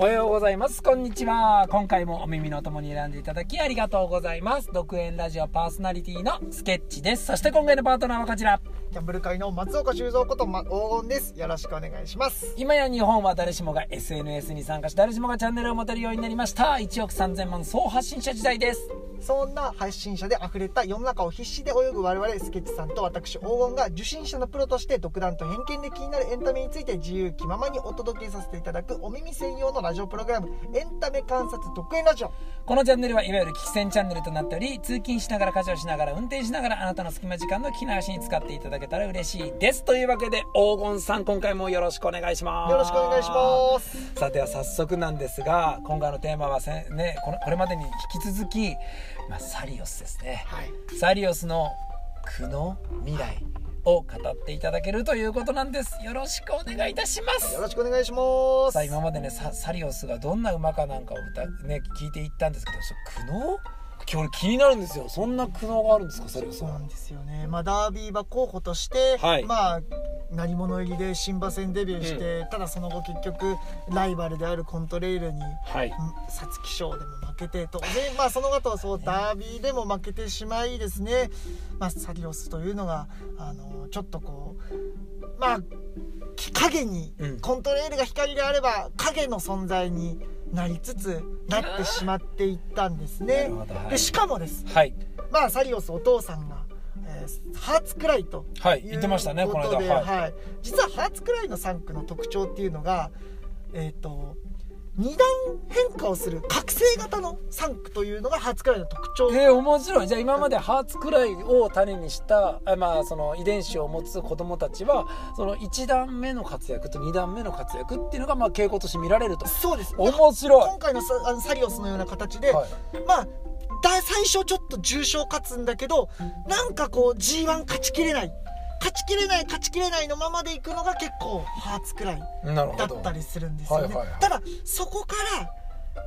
おはようございます。こんにちは。今回もお耳の友に選んでいただきありがとうございます。独演ラジオパーソナリティのスケッチです。そして今回のパートナーはこちら。ギャンブル界の松岡修造こと、ま、黄金です。よろしくお願いします。今や日本は誰しもが SNS に参加し誰しもがチャンネルを持てるようになりました。1億3000万総発信者時代です。そんな配信者で溢れた世の中を必死で泳ぐ我々スケッチさんと私黄金が受信者のプロとして独断と偏見で気になるエンタメについて自由気ままにお届けさせていただくお耳専用のラジオプログラムエンタメ観察特演ラジオこのチャンネルはいわゆる聞き戦チャンネルとなっており、通勤しながら家事をしながら運転しながらあなたの隙間時間の聞き流しに使っていただけたら嬉しいです。というわけで黄金さん今回もよろしくお願いします。よろしくお願いしますさあでは早速なんですが今回のテーマはせねこれまでに引き続き、まあ、サリオスですね、はい。サリオスの苦の未来を語っていただけるということなんです。よろしくお願いいたします。よろしくお願いします。さあ今までねササリオスがどんな馬かなんかを歌、ね、聞いていったんですけどそ苦悩今日気になるんですよ。そんな苦悩があるんですかサリオスは？そうなんですよね、まあ、ダービー馬候補として、はい。まあ何者入りで新馬戦デビューして、ただその後結局ライバルであるコントレイルにはい。皐月賞でも負けて当然まあその後そうダービーでも負けてしまいですね、まあ、サリオスというのがあのちょっとこうまあき影にうん。コントレイルが光であれば影の存在になりつつなってしまっていったんですなねでしかもです。はい。まあサリオスお父さんが、えーハーツクライとはい言ってましたねこの間。はい、はい、実はハーツクライの3区の特徴っていうのがえっ、と二段変化をする覚醒型の3区というのがハーツクライの特徴。えー、面白い。じゃあ今までハーツくらいを種にしたあまあその遺伝子を持つ子供たちはその1段目の活躍と2段目の活躍っていうのがまあ傾向として見られると。そうです。面白い。今回のサあのサリオスのような形で、はい。まあだ最初ちょっと重賞勝つんだけどなんかこう G1 勝ちきれない。勝ちきれない勝ちきれないのままでいくのが結構ハーツクライなるほど。だったりするんですよね、はいはいはい。ただそこから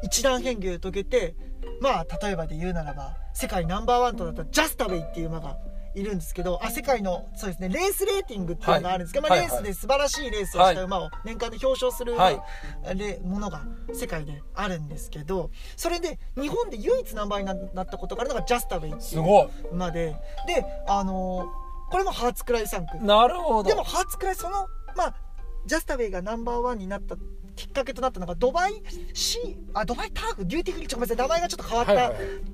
一段変化を遂げてまあ例えばで言うならば世界ナンバーワンとなったジャスタウェイっていう馬がいるんですけどあ世界のそうですねレースレーティングっていうのがあるんですけど、はいまあ、レースで素晴らしいレースをした馬を年間で表彰する、はい。レものが世界であるんですけどそれで日本で唯一ナンバーになったことがあるのがジャスタウェイっていうすごい。馬で。であのーこれもハーツクライ産駒なるほど。でもハーツクライそのまあジャスタウェイがナンバーワンになったきっかけとなったのがドバイシーあドバイターフデューティーフリーちょっとごめんなさい名前がちょっと変わっ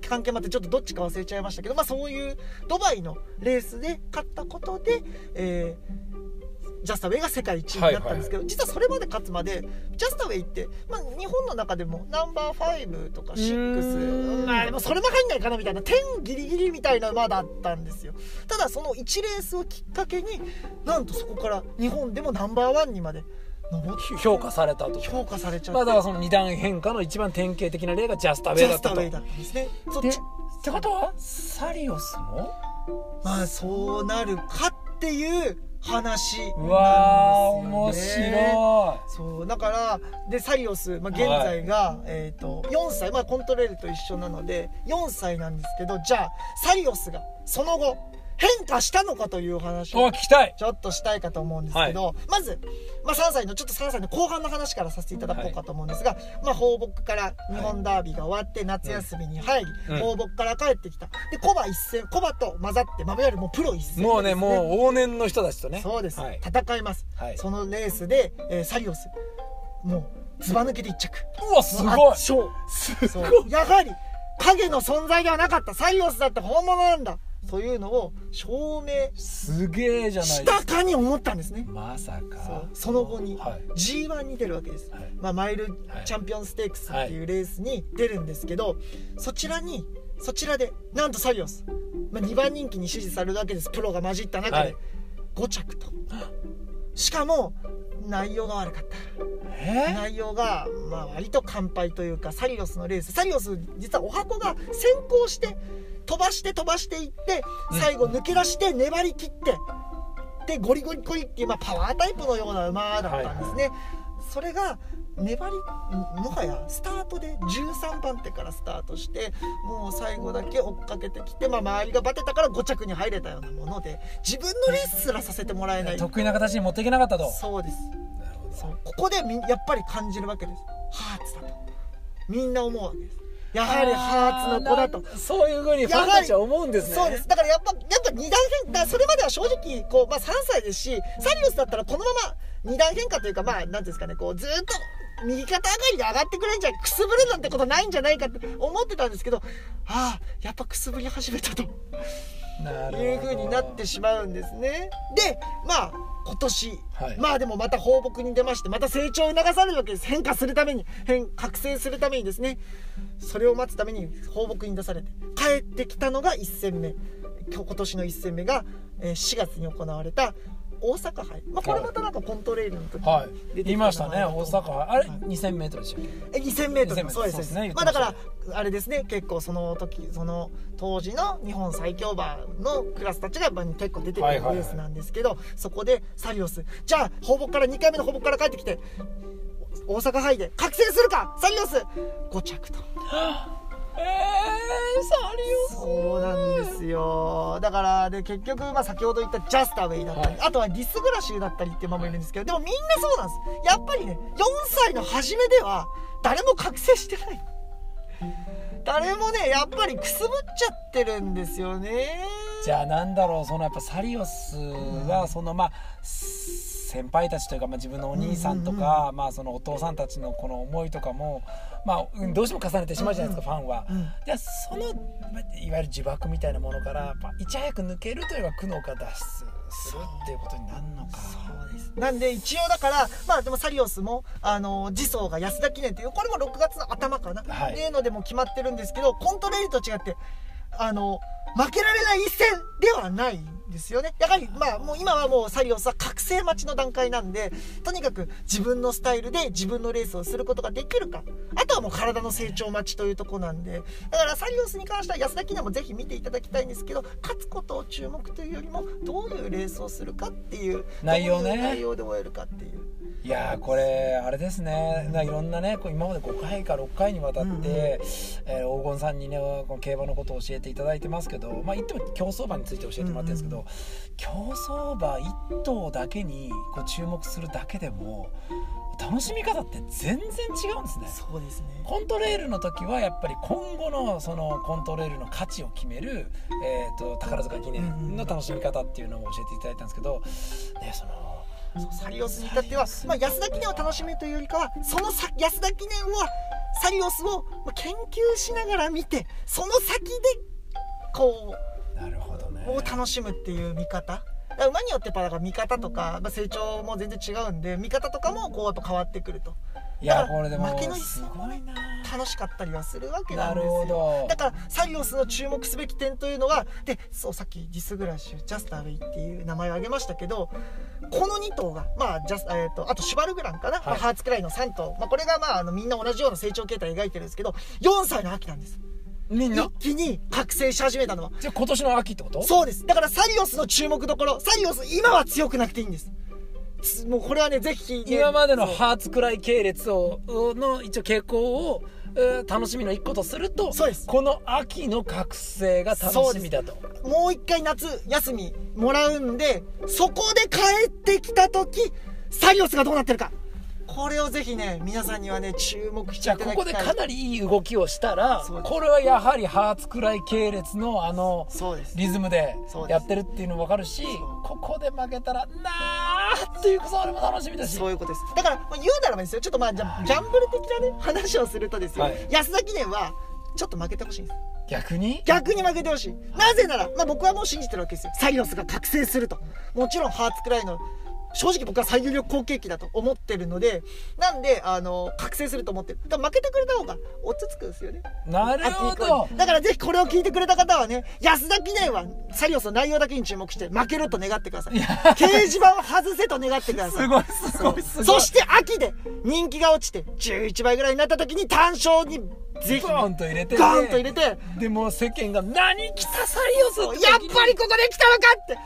た関係もあってちょっとどっちか忘れちゃいましたけど、まあ、そういうドバイのレースで勝ったことで、えージャスタウェイが世界一位になったんですけど、実はそれまで勝つまでジャスタウェイって、まあ、日本の中でもナンバー5とかうーん6まあでもそれも入んないかなみたいな10ギリギリみたいな馬だったんですよ。ただその1レースをきっかけになんとそこから日本でもナンバーワンにまで評価されたと。評価されちゃって、まあだからその二段変化の一番典型的な例がジャスタウェジイだったと。ャスタウェイだったんですね。そっでちってことはサリオスも？まあそうなるかっていう話なんですよ、ね、うわー面白そうだからでサリオス、まあ、現在が、えー、と4歳、まあ、コントレールと一緒なので4歳なんですけどじゃあサリオスがその後変化したのかというお話を聞きたい。ちょっとしたいかと思うんですけど、まず、まあ、3歳のちょっと3歳の後半の話からさせていただこうかと思うんですが、まあ、放牧から日本ダービーが終わって夏休みに入り、うん。放牧から帰ってきた。でコバ一戦コバと混ざって、まあ、いわゆるもうプロ一戦もうねもう往年の人たちとね。そうです、はい。戦います、はい。そのレースで、えーサリオスもうずば抜けて一着。うわすごい。圧勝。すそごい。う。やはり影の存在ではなかった。サリオスだって本物なんだというのを証明すげえじゃないしですか。たかに思ったんですね。まさか。その後にはい。G1 に出るわけです、はい。まあ、マイルはい。チャンピオンステークスっていうレースに出るんですけど、そちらにそちらでなんとサリオス、まあ、2番人気に支持されるわけです。プロが混じった中で。はい。5着と。しかも内容が悪かった。え？内容が、まあ、割と完敗というかサリオスのレース。サリオス実はお箱が先行して飛ばして飛ばしていってうん。最後抜け出して粘り切って、でゴリゴリゴリっていう、まあ、パワータイプのような馬だったんですね、それが粘りもはやスタートで13番手からスタートしてもう最後だけ追っかけてきて、まあ、周りがバテたから5着に入れたようなもので自分のレースすらさせてもらえない。得意な形に持っていけなかったと。そうです。そうここでみやっぱり感じるわけです。ハーツだと。みんな思うわけですやはりハーツの子だと。そういうふうにファンたちは思うんですね。そうです。だからやっぱやっぱ二段変だからそれまでは正直こう、まあ、3歳ですしサリオスだったらこのまま二段変化というかまあなんていうんですかねこうずーっと右肩上がりで上がってくれんじゃんくすぶるなんてことないんじゃないかって思ってたんですけどああやっぱくすぶり始めたという風になってしまうんですね。でまあ今年、はい。まあでもまた放牧に出ましてまた成長を促されるわけです。変化するために。変覚醒するためにですね。それを待つために放牧に出されて帰ってきたのが1戦目。今日今年の1戦目がえー4月に行われた大阪杯、まあ、これまたなんかコントレイルの時にはい。出てきましたね大阪。杯あれ？はい2000メートルでしたっけ？え 2000m 2000そうですそうです。ね。まあだからあれですね。結構その時その当時の日本最強馬のクラスたちがやっ結構出てくるレースなんですけど、そこでサリオス。じゃあ放牧から2回目の放牧から帰ってきて大阪杯で覚醒するか！サリオス！5着と そうなんですよ。だからで結局、まあ、先ほど言ったジャスタウェイだったり、はい。あとはディスグラシュだったりっていう馬もいるんですけどでもみんなそうなんです。やっぱりね4歳の初めでは誰も覚醒してない。誰もねやっぱりくすぶっちゃってるんですよねじゃあなんだろうそのやっぱサリオスはそのまあ先輩たちというか、まあ、自分のお兄さんとか、まあ、そのお父さんたちのこの思いとかも、まあうん、どうしても重ねてしまうじゃないですか、ファンは。うんじゃあそのまあいわゆる呪縛みたいなものからやっぱいち早く抜けるというか苦悩から脱出するっていうことになるのか。そうですなんで一応だからまあでもサリオスもあの次走が安田記念っていうこれも6月の頭かな、はい。っていうのでも決まってるんですけどコントレイルと違ってあの負けられない一戦ではない。ですよね。やはりまあもう今はもうサリオスは覚醒待ちの段階なんでとにかく自分のスタイルで自分のレースをすることができるか。あとはもう体の成長待ちというところなんで。だからサリオスに関しては安田記念もぜひ見ていただきたいんですけど勝つことを注目というよりもどういうレースをするかっていう内容ね。内容で終えるかっていう。いやーこれあれですね。ないろんなねこう今まで5回か6回にわたって、うんうん。えー黄金さんにねこの競馬のことを教えていただいてますけどまあ言っても競走馬について教えてもらってるんですけど、競走馬1頭だけにこう注目するだけでも楽しみ方って全然違うんですね。そうですね。コントレールの時はやっぱり今後のそのコントレールの価値を決める、えー、と宝塚記念の楽しみ方っていうのを教えていただいたんですけど、ね、そのそうサリオスに至っては、まあ、安田記念を楽しむというよりかはそのさ安田記念はサリオスをまあ研究しながら見てその先でこなるほどを楽しむっていう見方。馬によってやっぱだから見方とか、まあ、成長も全然違うんで見方とかもこうやっぱ変わってくると。いやこれでも負けの一す戦ごいな。楽しかったりはするわけななんるですよ。だからサリオスの注目すべき点というのはでそうさっきディスグラッシュジャスターウェイっていう名前を挙げましたけどこの2頭が、まあジャスえー、とあとシュバルグランかな、まあハーツクライの3頭、まあ、これが、まあ、あのみんな同じような成長形態を描いてるんですけど4歳の秋なんですみんな一気に覚醒し始めたのは。じゃあ今年の秋ってこと？そうです。だからサリオスの注目どころサリオス今は強くなくていいんです。つもうこれはねぜひ、ね、今までのハーツクライ系列をの一応傾向をえー楽しみの一個とするとそうです。この秋の覚醒が楽しみだと。もう一回夏休みもらうんでそこで帰ってきた時サリオスがどうなってるかこれをぜひね皆さんにはね注目してじゃあいただきたい。ここでかなりいい動きをしたらこれはやはりハーツクライ系列のあのリズムでやってるっていうのも分かるしここで負けたらなーっていうそれも楽しみだし。そういうことです。だから、まあ、言うならばですよ。ちょっとまあじゃジャンブル的なね話をするとですよ、はい。安田記念はちょっと負けてほしいんです。逆に？逆に負けてほしい。なぜなら、まあ、僕はもう信じてるわけですよ。サリオスが覚醒すると。もちろんハーツクライの正直僕は最有力好景気だと思ってるのでなんであの覚醒すると思ってる。だ負けてくれた方が落ち着くんですよね。なるほど。にだからぜひこれを聞いてくれた方はね安田記念はサリオスの内容だけに注目して負けると願ってください。掲示板を外せと願ってください。すごいすごいすごい。そして秋で人気が落ちて11倍ぐらいになった時に単勝にぜひゴーンと入れてね。ガーンと入れて。でも世間が何来たサリオスやっぱりここで来たのかって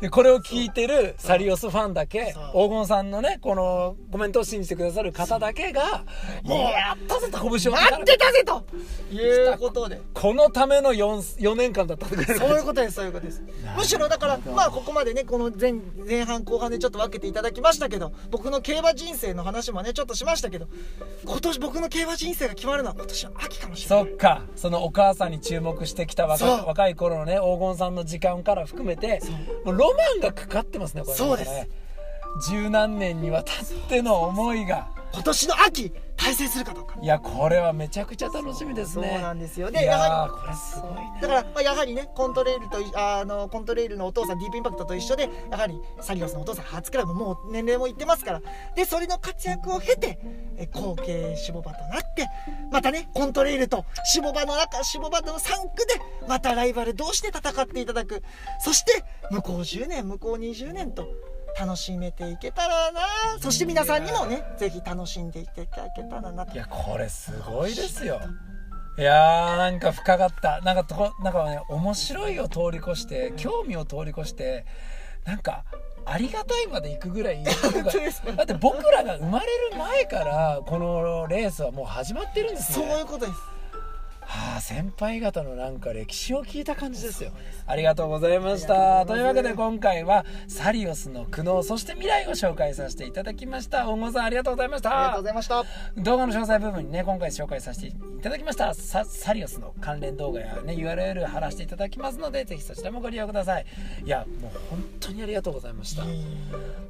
でこれを聞いてるサリオスファンだけ黄金さんのねこのコメントを信じてくださる方だけがもうやったぜと拳を待ってたぜと。いうことで。このための 4, 4年間だったそういうことですそういうことです。むしろだからまあここまでねこの前前半後半でちょっと分けていただきましたけど僕の競馬人生の話もねちょっとしましたけど今年僕の競馬人生が決まるのは今年の秋かもしれない。そっか。そのお母さんに注目してきた若若い頃のね黄金さんの時間から含めてもうロマンがかかってますねこれね。そうです。ね十何年にわたっての思いが今年の秋大成するかどうか。いやこれはめちゃくちゃ楽しみですそうねなんですよ。でやはーこれすごいねりだから、まあ、やはりねコントレイルといあのコントレイルのお父さんディープインパクトと一緒でやはりサリオスのお父さん初クラブもう年齢もいってますから。でそれの活躍を経てえ後継志望馬となってまたねコントレイルと志望馬の中志望馬との3区でまたライバル同士で戦っていただく。そして向こう10年向こう20年と楽しめていけたらな。そして皆さんにもねぜひ楽しんでいただけたらなと。いやこれすごいですよ。いやーなんか深かった。なんかとこなんかね面白いを通り越して興味を通り越してなんかありがたいまで行くぐらい。だって僕らが生まれる前からこのレースはもう始まってるんですそうねいうことですはあ先輩方のなんか歴史を聞いた感じですよ。ありがとうございました。というわけで今回はサリオスの苦悩そして未来を紹介させていただきました。大野さんありがとうございましありがとうたございました。動画の詳細部分にね今回紹介させていただきました。ササリオスの関連動画やね URL 貼らせていただきますのでぜひそちらもご利用ください。いやもう本当にありがとうございました。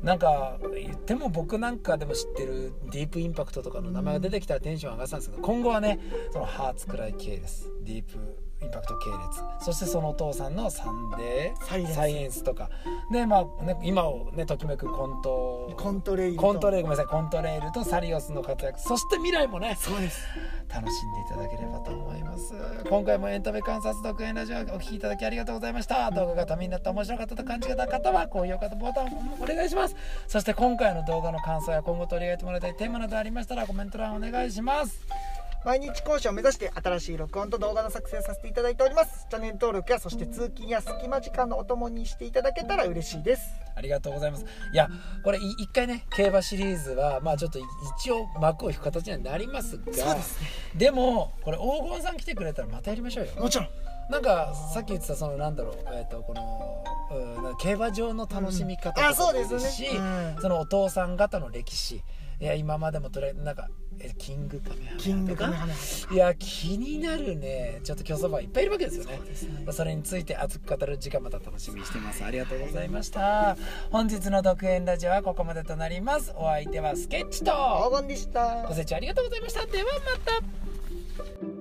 なんか言っても僕なんかでも知ってるディープインパクトとかの名前が出てきたらテンション上がってたんですけど今後はねそのハーツクライ系です。ディープインパクト系列。そしてそのお父さんのサンデー。サイエンスとか。でまあ、ね、今をねときめくコント。コントレイルと。コントレイルごめんなさい。コントレイルとサリオスの活躍。そして未来もね。そうです。楽しんでいただければと思います。今回もエンタメ観察独演ラジオお聞きいただきありがとうございました。動画がためになった面白かったと感じた方は高評価とボタンをお願いします。そして今回の動画の感想や今後取り上げてもらいたいテーマなどありましたらコメント欄お願いします毎日講師を目指して新しい録音と動画の作成をさせていただいております。チャンネル登録やそして通勤や隙間時間のお供にしていただけたら嬉しいです。ありがとうございます。いやこれい一回ね競馬シリーズはまあちょっと一応幕を引く形にはなりますがそうですね。でもこれ黄金さん来てくれたらまたやりましょうよ。もちろん。なんかさっき言ってたそのなんだろう、えー、とこの競馬場の楽しみ方とかそうですし、うん。そのお父さん方の歴史いや今までもとりあえずなんかえキングカメハメハキングカメハメハいや気になるね。ちょっと競走馬いっぱいいるわけですよね。そね。それについて熱く語る時間また楽しみにしてます。ありがとうございました。本日の独演ラジオはここまでとなります。お相手はスケッチと黄金でした。ご清聴ありがとうございました。ではまた